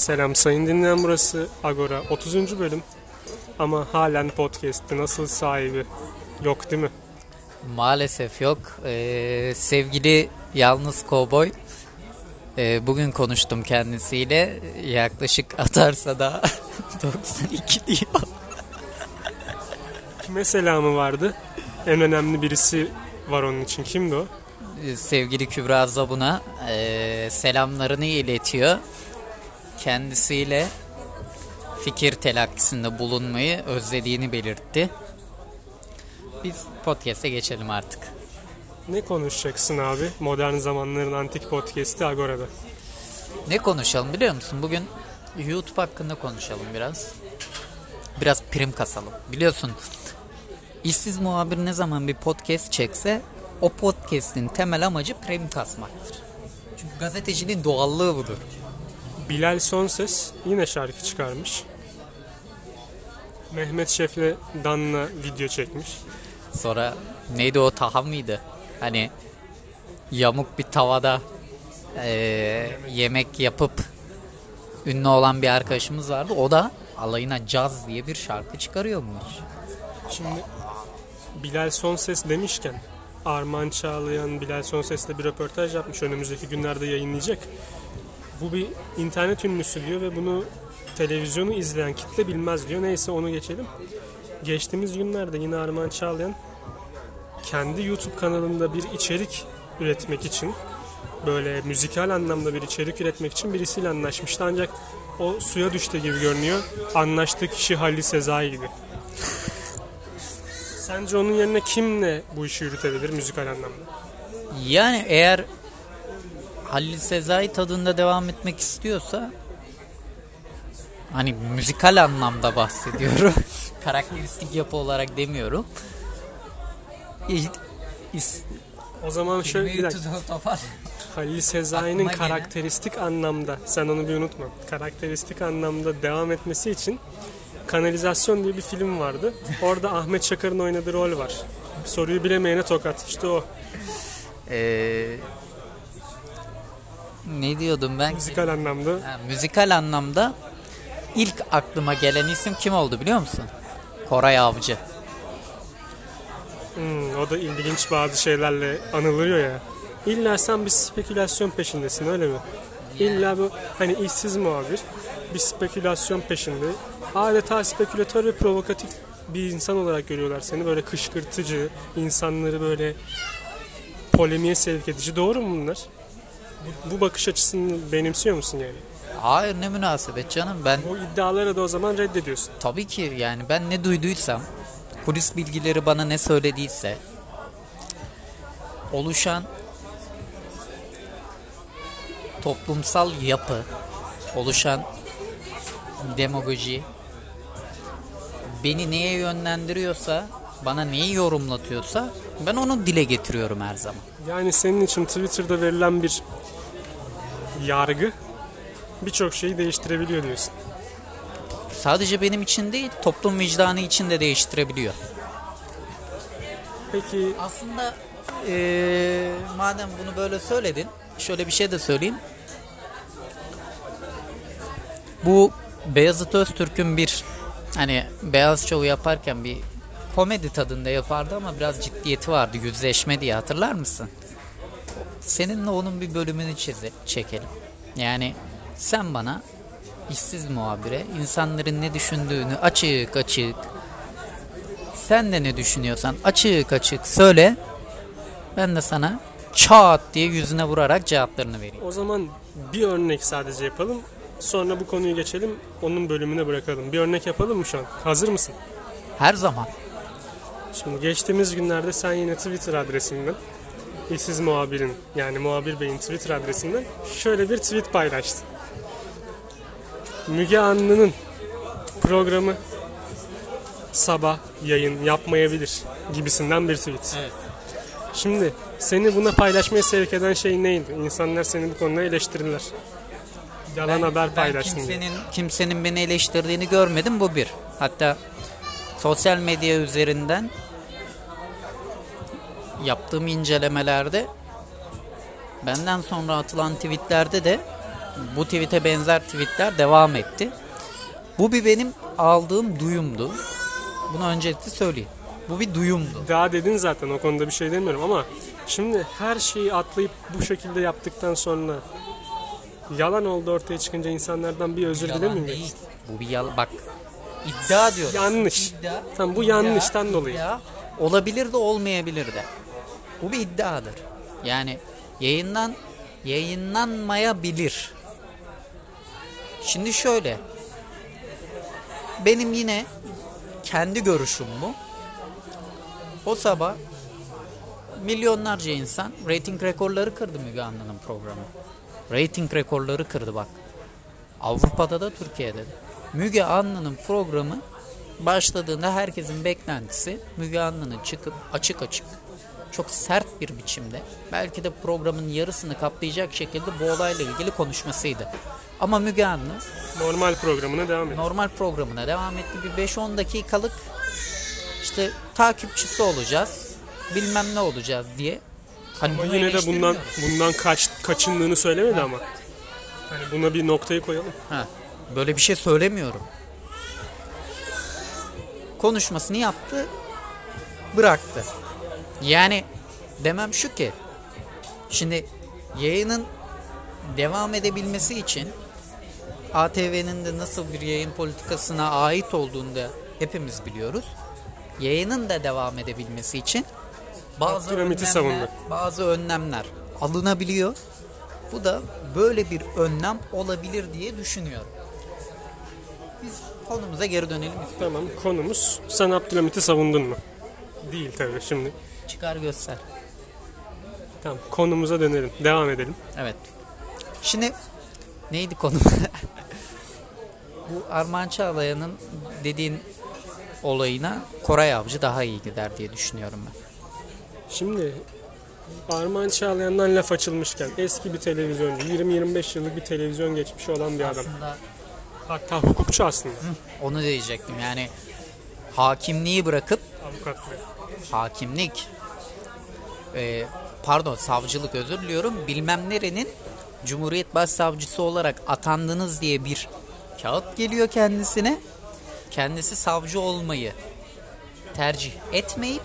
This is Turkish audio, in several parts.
Selam sayın dinleyen burası Agora 30. bölüm ama halen podcast'te nasıl sahibi yok değil mi? Maalesef yok. Ee, sevgili yalnız kovboy ee, bugün konuştum kendisiyle yaklaşık atarsa da 92 diyor. Kime selamı vardı? En önemli birisi var onun için. Kimdi o? Ee, Sevgili Kübra Zabun'a ee, selamlarını iletiyor. Kendisiyle fikir telakkisinde bulunmayı özlediğini belirtti. Biz podcast'e geçelim artık. Ne konuşacaksın abi? Modern zamanların antik podcast'i Agora'da. Ne konuşalım biliyor musun? Bugün YouTube hakkında konuşalım biraz. Biraz prim kasalım. Biliyorsun işsiz muhabir ne zaman bir podcast çekse o podcast'in temel amacı prim kasmaktır. Çünkü gazeteciliğin doğallığı budur. Bilal Sonses yine şarkı çıkarmış. Mehmet Şef'le Dan'la video çekmiş. Sonra neydi o Taha mıydı? Hani yamuk bir tavada eee, yemek yapıp ünlü olan bir arkadaşımız vardı. O da alayına caz diye bir şarkı çıkarıyormuş. Şimdi Bilal Sonses demişken Arman Çağlayan Bilal Sonses'le bir röportaj yapmış. Önümüzdeki günlerde yayınlayacak. Bu bir internet ünlüsü diyor ve bunu televizyonu izleyen kitle bilmez diyor. Neyse onu geçelim. Geçtiğimiz günlerde yine Arman Çağlayan kendi YouTube kanalında bir içerik üretmek için böyle müzikal anlamda bir içerik üretmek için birisiyle anlaşmıştı ancak o suya düştü gibi görünüyor. Anlaştığı kişi Halil Sezai gibi. Sence onun yerine kimle bu işi yürütebilir müzikal anlamda? Yani eğer Halil Sezai tadında devam etmek istiyorsa hani müzikal anlamda bahsediyorum. Karakteristik yapı olarak demiyorum. İs- O zaman şöyle bir dakika. topar- Halil Sezai'nin Aklıma karakteristik anlamda sen onu bir unutma. Karakteristik anlamda devam etmesi için Kanalizasyon diye bir film vardı. Orada Ahmet Çakar'ın oynadığı rol var. Soruyu bilemeyene tokat. İşte o. Ee, ne diyordum ben? Müzikal anlamda. Ha, müzikal anlamda ilk aklıma gelen isim kim oldu biliyor musun? Koray Avcı. Hmm, o da ilginç bazı şeylerle anılıyor ya. İlla sen bir spekülasyon peşindesin öyle mi? İlla bu hani işsiz muhabir bir spekülasyon peşinde. Adeta spekülatör ve provokatif bir insan olarak görüyorlar seni. Böyle kışkırtıcı, insanları böyle polemiğe sevk edici. Doğru mu bunlar? Bu, bu bakış açısını benimsiyor musun yani? Hayır ne münasebet canım ben Bu iddiaları da o zaman reddediyorsun. tabii ki yani ben ne duyduysam kulis bilgileri bana ne söylediyse oluşan toplumsal yapı oluşan demagoji beni neye yönlendiriyorsa bana neyi yorumlatıyorsa ben onu dile getiriyorum her zaman. Yani senin için Twitter'da verilen bir yargı birçok şeyi değiştirebiliyor diyorsun. Sadece benim için değil toplum vicdanı için de değiştirebiliyor. Peki Aslında eee, madem bunu böyle söyledin, şöyle bir şey de söyleyeyim. Bu Beyazıt Öztürk'ün bir hani beyaz şovu yaparken bir komedi tadında yapardı ama biraz ciddiyeti vardı. Yüzleşme diye hatırlar mısın? Seninle onun bir bölümünü çize, çekelim. Yani sen bana işsiz muhabire insanların ne düşündüğünü açık açık sen de ne düşünüyorsan açık açık söyle. Ben de sana çat diye yüzüne vurarak cevaplarını vereyim. o zaman bir örnek sadece yapalım. Sonra bu konuyu geçelim. Onun bölümüne bırakalım. Bir örnek yapalım mı şu an? Hazır mısın? Her zaman. Şimdi geçtiğimiz günlerde sen yine Twitter adresinden işsiz muhabirin yani muhabir beyin Twitter adresinden şöyle bir tweet paylaştın. Müge Anlı'nın programı sabah yayın yapmayabilir gibisinden bir tweet. Evet. Şimdi seni buna paylaşmaya sevk eden şey neydi? İnsanlar seni bu konuda eleştirdiler. Yalan haber paylaştın diye. kimsenin, kimsenin beni eleştirdiğini görmedim bu bir. Hatta sosyal medya üzerinden yaptığım incelemelerde benden sonra atılan tweetlerde de bu tweet'e benzer tweetler devam etti. Bu bir benim aldığım duyumdu. Bunu öncelikle söyleyeyim. Bu bir duyumdu. Daha dedin zaten o konuda bir şey demiyorum ama şimdi her şeyi atlayıp bu şekilde yaptıktan sonra yalan oldu ortaya çıkınca insanlardan bir özür dilemiyor değil. Bu bir yalan. Bak iddia diyoruz. Yanlış. İddia, Tamam, bu iddia, yanlıştan dolayı. iddia. olabilir de olmayabilir de. Bu bir iddiadır. Yani yayından yayınlanmayabilir. Şimdi şöyle. Benim yine kendi görüşüm bu. O sabah milyonlarca insan rating rekorları kırdı Müge Anlı'nın programı. Rating rekorları kırdı bak. Avrupa'da da Türkiye'de de. Müge Anlı'nın programı başladığında herkesin beklentisi Müge Anlı'nın çıkıp açık açık çok sert bir biçimde belki de programın yarısını kaplayacak şekilde bu olayla ilgili konuşmasıydı. Ama Müge Anlı Normal programına devam ediyor. normal programına devam etti. Bir 5-10 dakikalık işte takipçisi olacağız. Bilmem ne olacağız diye. Hani Ama yine de bundan bundan kaç kaçındığını söylemedi ama. Hani buna bir noktayı koyalım. Ha, böyle bir şey söylemiyorum. Konuşmasını yaptı, bıraktı. Yani demem şu ki, şimdi yayının devam edebilmesi için ATV'nin de nasıl bir yayın politikasına ait olduğunu da hepimiz biliyoruz. Yayının da devam edebilmesi için bazı önlemler, savundu. bazı önlemler alınabiliyor. Bu da böyle bir önlem olabilir diye düşünüyorum. Biz konumuza geri dönelim. Tamam konumuz sen Abdülhamit'i savundun mu? Değil tabii şimdi. Çıkar göster. Tamam konumuza dönelim. Devam edelim. Evet. Şimdi neydi konu? Bu Armağan Çağlayan'ın dediğin olayına Koray Avcı daha iyi gider diye düşünüyorum ben. Şimdi Armağan Çağlayan'dan laf açılmışken eski bir televizyoncu, 20-25 yıllık bir televizyon geçmişi olan bir adam. Aslında Hatta hukukçu aslında. onu diyecektim yani hakimliği bırakıp Avukatlığı. hakimlik e, pardon savcılık özür diliyorum bilmem nerenin Cumhuriyet Başsavcısı olarak atandınız diye bir kağıt geliyor kendisine. Kendisi savcı olmayı tercih etmeyip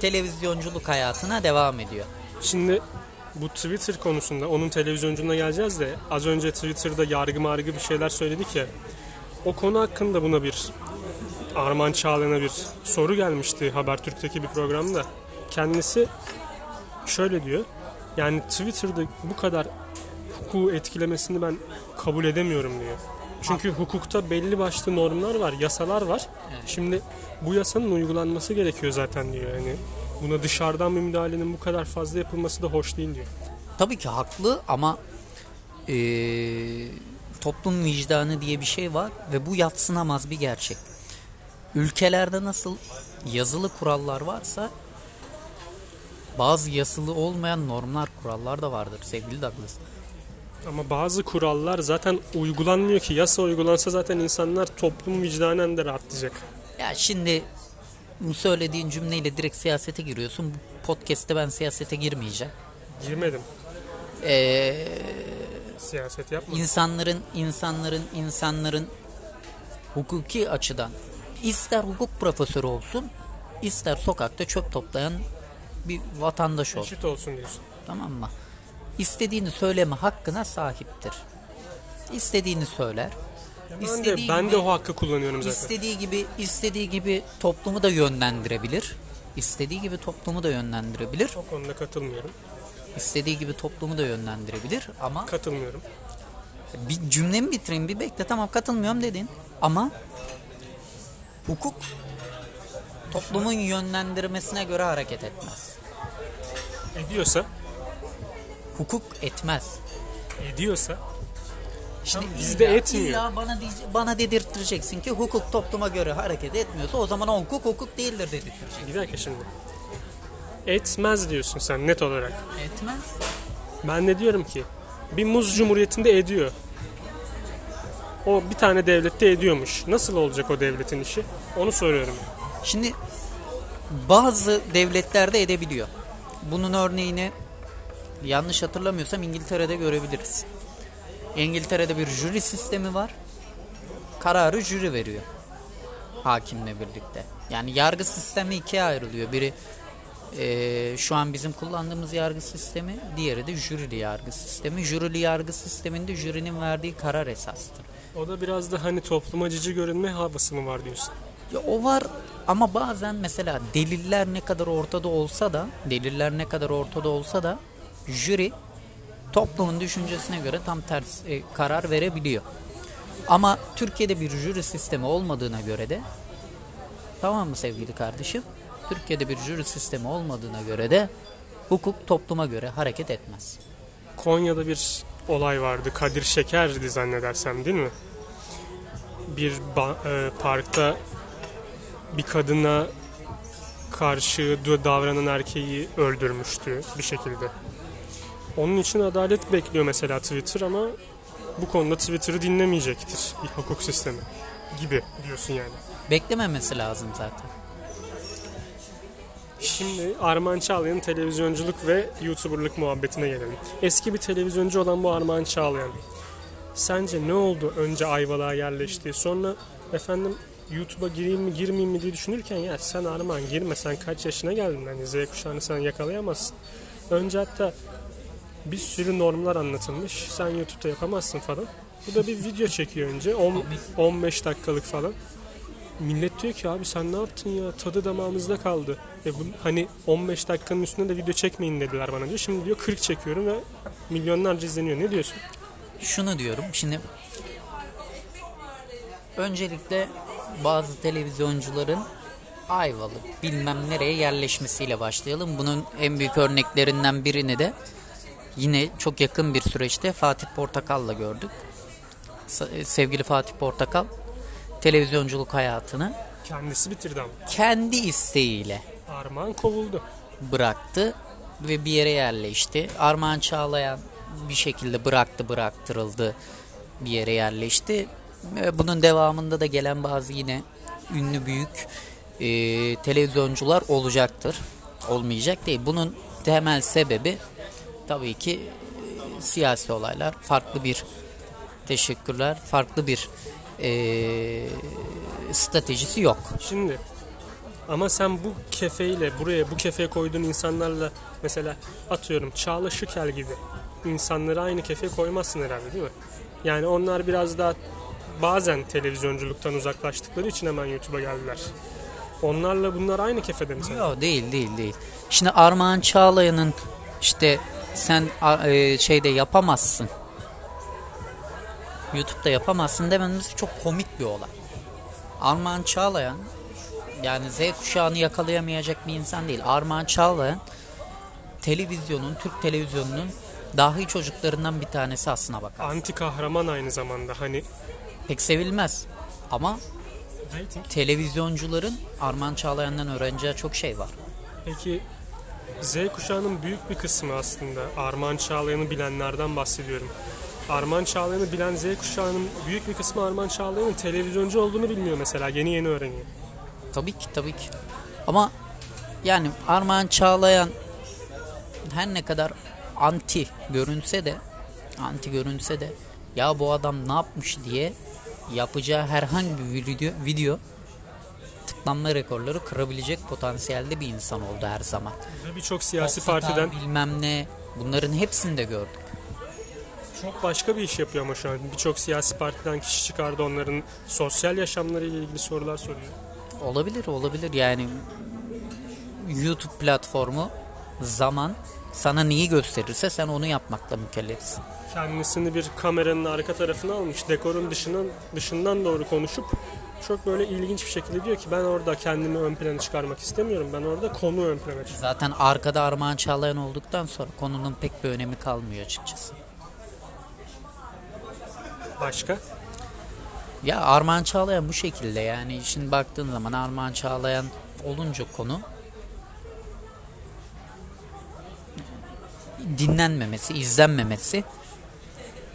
televizyonculuk hayatına devam ediyor. Şimdi bu Twitter konusunda onun televizyonculuğuna geleceğiz de az önce Twitter'da yargı margı bir şeyler söyledik ya. O konu hakkında buna bir Arman Çağlayan'a bir soru gelmişti Habertürk'teki bir programda. Kendisi şöyle diyor. Yani Twitter'da bu kadar hukuku etkilemesini ben kabul edemiyorum diyor. Çünkü hukukta belli başlı normlar var, yasalar var. Şimdi bu yasanın uygulanması gerekiyor zaten diyor. Yani buna dışarıdan bir müdahalenin bu kadar fazla yapılması da hoş değil diyor. Tabii ki haklı ama eee, toplum vicdanı diye bir şey var ve bu yatsınamaz bir gerçek. Ülkelerde nasıl yazılı kurallar varsa bazı yazılı olmayan normlar, kurallar da vardır sevgili Douglas. Ama bazı kurallar zaten uygulanmıyor ki. Yasa uygulansa zaten insanlar toplum vicdanen de rahatlayacak. Ya şimdi bu söylediğin cümleyle direkt siyasete giriyorsun. Bu podcast'te ben siyasete girmeyeceğim. Girmedim. Eee Siyaset yapma. insanların insanların insanların hukuki açıdan ister hukuk profesörü olsun ister sokakta çöp toplayan bir vatandaş olsun Eşit olsun diyorsun. tamam mı? İstediğini söyleme hakkına sahiptir. İstediğini söyler. Ben de, İstediği ben gibi- de o hakkı kullanıyorum zaten. İstediği gibi istediği gibi toplumu da yönlendirebilir. İstediği gibi toplumu da yönlendirebilir. O konuda katılmıyorum. İstediği gibi toplumu da yönlendirebilir ama Katılmıyorum. Bir cümlemi bitireyim bir bekle tamam katılmıyorum dedin ama hukuk toplumun yönlendirmesine göre hareket etmez. Ediyorsa, Hukuk etmez. ediyorsa İşte bizde etmiyor. illa bana bana dedirttireceksin ki hukuk topluma göre hareket etmiyorsa o zaman o hukuk hukuk değildir dedirttireceksin. bir dakika şimdi. Etmez diyorsun sen net olarak. Etmez. Ben de diyorum ki bir muz cumhuriyetinde ediyor. O bir tane devlette ediyormuş. Nasıl olacak o devletin işi? Onu soruyorum. Şimdi bazı devletlerde edebiliyor. Bunun örneğini yanlış hatırlamıyorsam İngiltere'de görebiliriz. İngiltere'de bir jüri sistemi var. Kararı jüri veriyor. Hakimle birlikte. Yani yargı sistemi ikiye ayrılıyor. Biri eee, şu an bizim kullandığımız yargı sistemi, diğeri de jürili yargı sistemi. Jürili yargı sisteminde jürinin verdiği karar esastır. O da biraz da hani topluma cici görünme havası mı var diyorsun? Ya o var ama bazen mesela deliller ne kadar ortada olsa da deliller ne kadar ortada olsa da jüri toplumun düşüncesine göre tam tersi e, karar verebiliyor. Ama Türkiye'de bir jüri sistemi olmadığına göre de tamam mı sevgili kardeşim? Türkiye'de bir jüri sistemi olmadığına göre de hukuk topluma göre hareket etmez. Konya'da bir olay vardı. Kadir Şeker'di zannedersem değil mi? Bir e, parkta bir kadına karşı davranan erkeği öldürmüştü bir şekilde. Onun için adalet bekliyor mesela Twitter ama bu konuda Twitter'ı dinlemeyecektir bir hukuk sistemi gibi diyorsun yani. Beklememesi lazım zaten. Şimdi Arman Çağlayan'ın televizyonculuk ve YouTuber'lık muhabbetine gelelim. Eski bir televizyoncu olan bu Arman Çağlayan. Sence ne oldu önce Ayvalık'a yerleşti sonra efendim YouTube'a gireyim mi girmeyeyim mi diye düşünürken ya sen Arman girme sen kaç yaşına geldin hani Z kuşağını sen yakalayamazsın. Önce hatta bir sürü normlar anlatılmış sen YouTube'da yapamazsın falan. Bu da bir video çekiyor önce 10, 15 dakikalık falan. Millet diyor ki abi sen ne yaptın ya tadı damağımızda kaldı. E bu, hani 15 dakikanın üstünde de video çekmeyin dediler bana diyor. Şimdi diyor 40 çekiyorum ve milyonlarca izleniyor. Ne diyorsun? Şunu diyorum. Şimdi öncelikle bazı televizyoncuların Ayvalık bilmem nereye yerleşmesiyle başlayalım. Bunun en büyük örneklerinden birini de yine çok yakın bir süreçte Fatih Portakal'la gördük. Sa- Sevgili Fatih Portakal televizyonculuk hayatını Kendisi bitirdi ama. kendi isteğiyle Armağan kovuldu. bıraktı ve bir yere yerleşti. Armağan Çağlayan bir şekilde bıraktı bıraktırıldı bir yere yerleşti. Bunun devamında da gelen bazı yine ünlü büyük e, televizyoncular olacaktır. Olmayacak değil. Bunun temel sebebi tabii ki e, siyasi olaylar. Farklı bir teşekkürler. Farklı bir e, stratejisi yok. Şimdi ama sen bu kefeyle buraya bu kefeye koyduğun insanlarla mesela atıyorum Çağla Şükel gibi insanları aynı kefeye koymazsın herhalde değil mi? Yani onlar biraz daha bazen televizyonculuktan uzaklaştıkları için hemen YouTube'a geldiler. Onlarla bunlar aynı kefede mi? Yok değil değil değil. Şimdi Armağan Çağlayan'ın işte sen e, şeyde yapamazsın. YouTube'da yapamazsın dememiz çok komik bir olay. Armağan Çağlayan yani Z kuşağını yakalayamayacak bir insan değil. Armağan Çağlayan televizyonun, Türk televizyonunun dahi çocuklarından bir tanesi aslına bakar. Anti kahraman aynı zamanda hani Pek sevilmez ama rating. televizyoncuların Armağan Çağlayan'dan öğreneceği çok şey var. Peki Z kuşağının büyük bir kısmı aslında Arman Çağlayan'ı bilenlerden bahsediyorum. Arman Çağlayan'ı bilen Z kuşağının büyük bir kısmı Arman Çağlayan'ın televizyoncu olduğunu bilmiyor mesela. Yeni yeni öğreniyor. Tabii ki tabii ki. Ama yani Armağan Çağlayan her ne kadar anti görünse de anti görünse de ya bu adam ne yapmış diye yapacağı herhangi bir video, video tıklanma rekorları kırabilecek potansiyelde bir insan oldu her zaman. Birçok siyasi Fox Hata, partiden bilmem ne bunların hepsini de gördük. çok başka bir iş yapıyor ama şu an. Birçok siyasi partiden kişi çıkardı onların sosyal yaşamlarıyla ilgili sorular soruyor. Olabilir olabilir yani YouTube platformu zaman sana neyi gösterirse sen onu yapmakla mükellefsin. Kendisini bir kameranın arka tarafına almış. Dekorun dışından, dışından doğru konuşup çok böyle ilginç bir şekilde diyor ki ben orada kendimi ön plana çıkarmak istemiyorum. Ben orada konu ön plana çıkarıyorum. Zaten arkada Armağan Çağlayan olduktan sonra konunun pek bir önemi kalmıyor açıkçası. Başka? Ya Armağan Çağlayan bu şekilde yani şimdi baktığın zaman Armağan Çağlayan olunca konu dinlenmemesi, izlenmemesi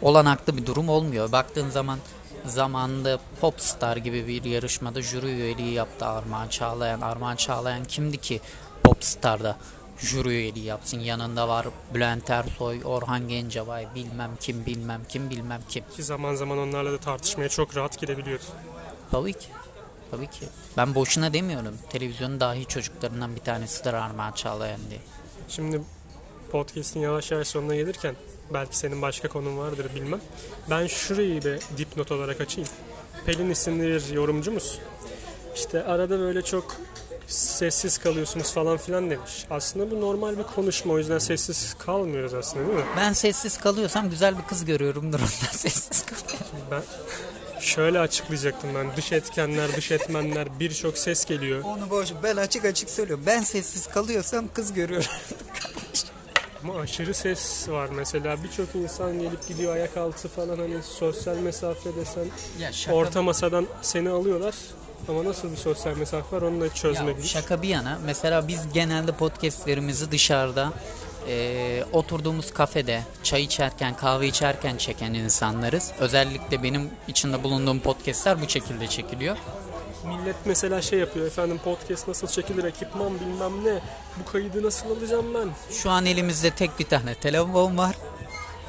olanaklı bir durum olmuyor. Baktığın zaman zamanında Popstar gibi bir yarışmada jüri üyeliği yaptı Armağan Çağlayan. Armağan Çağlayan kimdi ki Popstar'da jüri üyeliği yapsın. Yanında var Bülent Ersoy, Orhan Gencebay, bilmem kim bilmem kim bilmem kim. Ki zaman zaman onlarla da tartışmaya çok rahat girebiliyordu. Tabii ki. Tabii ki. Ben boşuna demiyorum. Televizyonun dahi çocuklarından bir tanesidir Armağan Çağlayan diye. Şimdi podcast'in yavaş yavaş sonuna gelirken belki senin başka konun vardır bilmem. Ben şurayı bir dipnot olarak açayım. Pelin isimli bir yorumcumuz. İşte arada böyle çok sessiz kalıyorsunuz falan filan demiş. Aslında bu normal bir konuşma o yüzden sessiz kalmıyoruz aslında değil mi? Ben sessiz kalıyorsam güzel bir kız görüyorumdur ondan sessiz kalıyorum. Ben şöyle açıklayacaktım ben. Dış etkenler, dış etmenler birçok ses geliyor. Onu boş ben açık açık söylüyorum. Ben sessiz kalıyorsam kız görüyorum. Ama aşırı ses var mesela. Birçok insan gelip gidiyor ayak altı falan hani sosyal mesafe desen ya şaka, orta masadan seni alıyorlar. Ama nasıl bir sosyal mesafe var onu da ya çözmediler. şaka bir yana mesela biz genelde podcastlerimizi dışarıda e, oturduğumuz kafede çay içerken kahve içerken çeken insanlarız. Özellikle benim içinde bulunduğum podcastler bu şekilde çekiliyor. Millet mesela şey yapıyor efendim podcast nasıl çekilir ekipman bilmem ne. Bu kaydı nasıl alacağım ben? Şu an elimizde tek bir tane telefon var.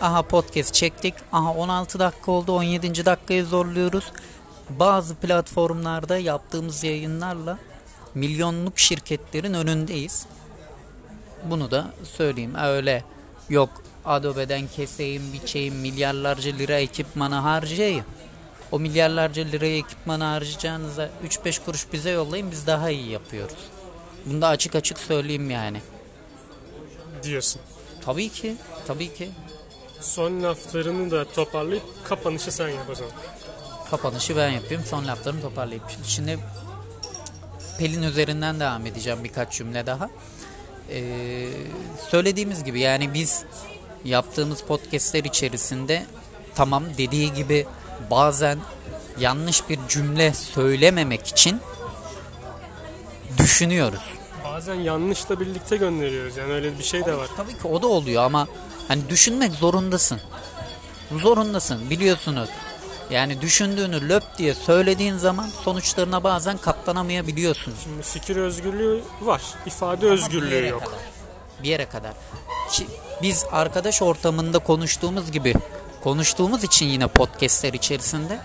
Aha podcast çektik. Aha 16 dakika oldu 17. dakikayı zorluyoruz. Bazı platformlarda yaptığımız yayınlarla milyonluk şirketlerin önündeyiz. Bunu da söyleyeyim. Öyle yok Adobe'den keseyim biçeyim milyarlarca lira ekipmanı harcayayım. O milyarlarca liraya ekipmanı harcayacağınıza 3-5 kuruş bize yollayın biz daha iyi yapıyoruz. Bunu da açık açık söyleyeyim yani. Diyorsun. Tabii ki. Tabii ki. Son laflarını da toparlayıp kapanışı sen yap o zaman. Kapanışı ben yapayım. Son laflarımı toparlayayım. Şimdi Pelin üzerinden devam edeceğim birkaç cümle daha. Ee, söylediğimiz gibi yani biz yaptığımız podcastler içerisinde tamam dediği gibi bazen yanlış bir cümle söylememek için düşünüyoruz. Bazen yanlışla birlikte gönderiyoruz yani öyle bir şey de var. Tabii ki o da oluyor ama hani düşünmek zorundasın. Zorundasın biliyorsunuz. Yani düşündüğünü löp diye söylediğin zaman sonuçlarına bazen katlanamayabiliyorsun. Şimdi fikir özgürlüğü var. ifade Bir özgürlüğü yere yok. kadar. Bir yere kadar. Ki biz arkadaş ortamında konuştuğumuz gibi konuştuğumuz için yine podcastler içerisinde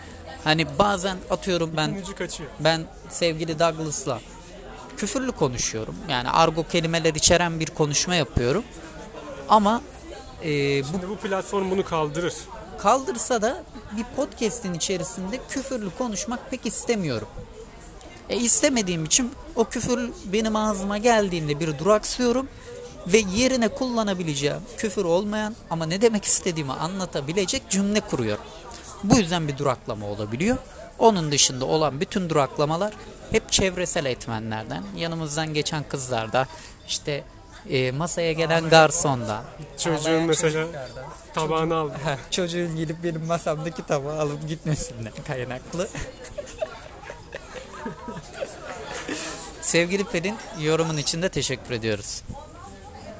hani bazen atıyorum ben ben sevgili Douglas'la küfürlü konuşuyorum. Yani argo kelimeler içeren bir konuşma yapıyorum. Ama e, bu Şimdi bu platform bunu kaldırır. Kaldırsa da bir podcast'in içerisinde küfürlü konuşmak pek istemiyorum. E istemediğim için o küfür benim ağzıma geldiğinde bir duraksıyorum ve yerine kullanabileceğim küfür olmayan ama ne demek istediğimi anlatabilecek cümle kuruyorum. Bu yüzden bir duraklama olabiliyor. Onun dışında olan bütün duraklamalar hep çevresel etmenlerden, yanımızdan geçen kızlarda, işte e, masaya gelen garsonda, Çocuğun mesela tabağını aldı. çocuğun gelip benim masamdaki tabağı alıp gitmesinden kaynaklı. Sevgili Pelin yorumun için de teşekkür ediyoruz.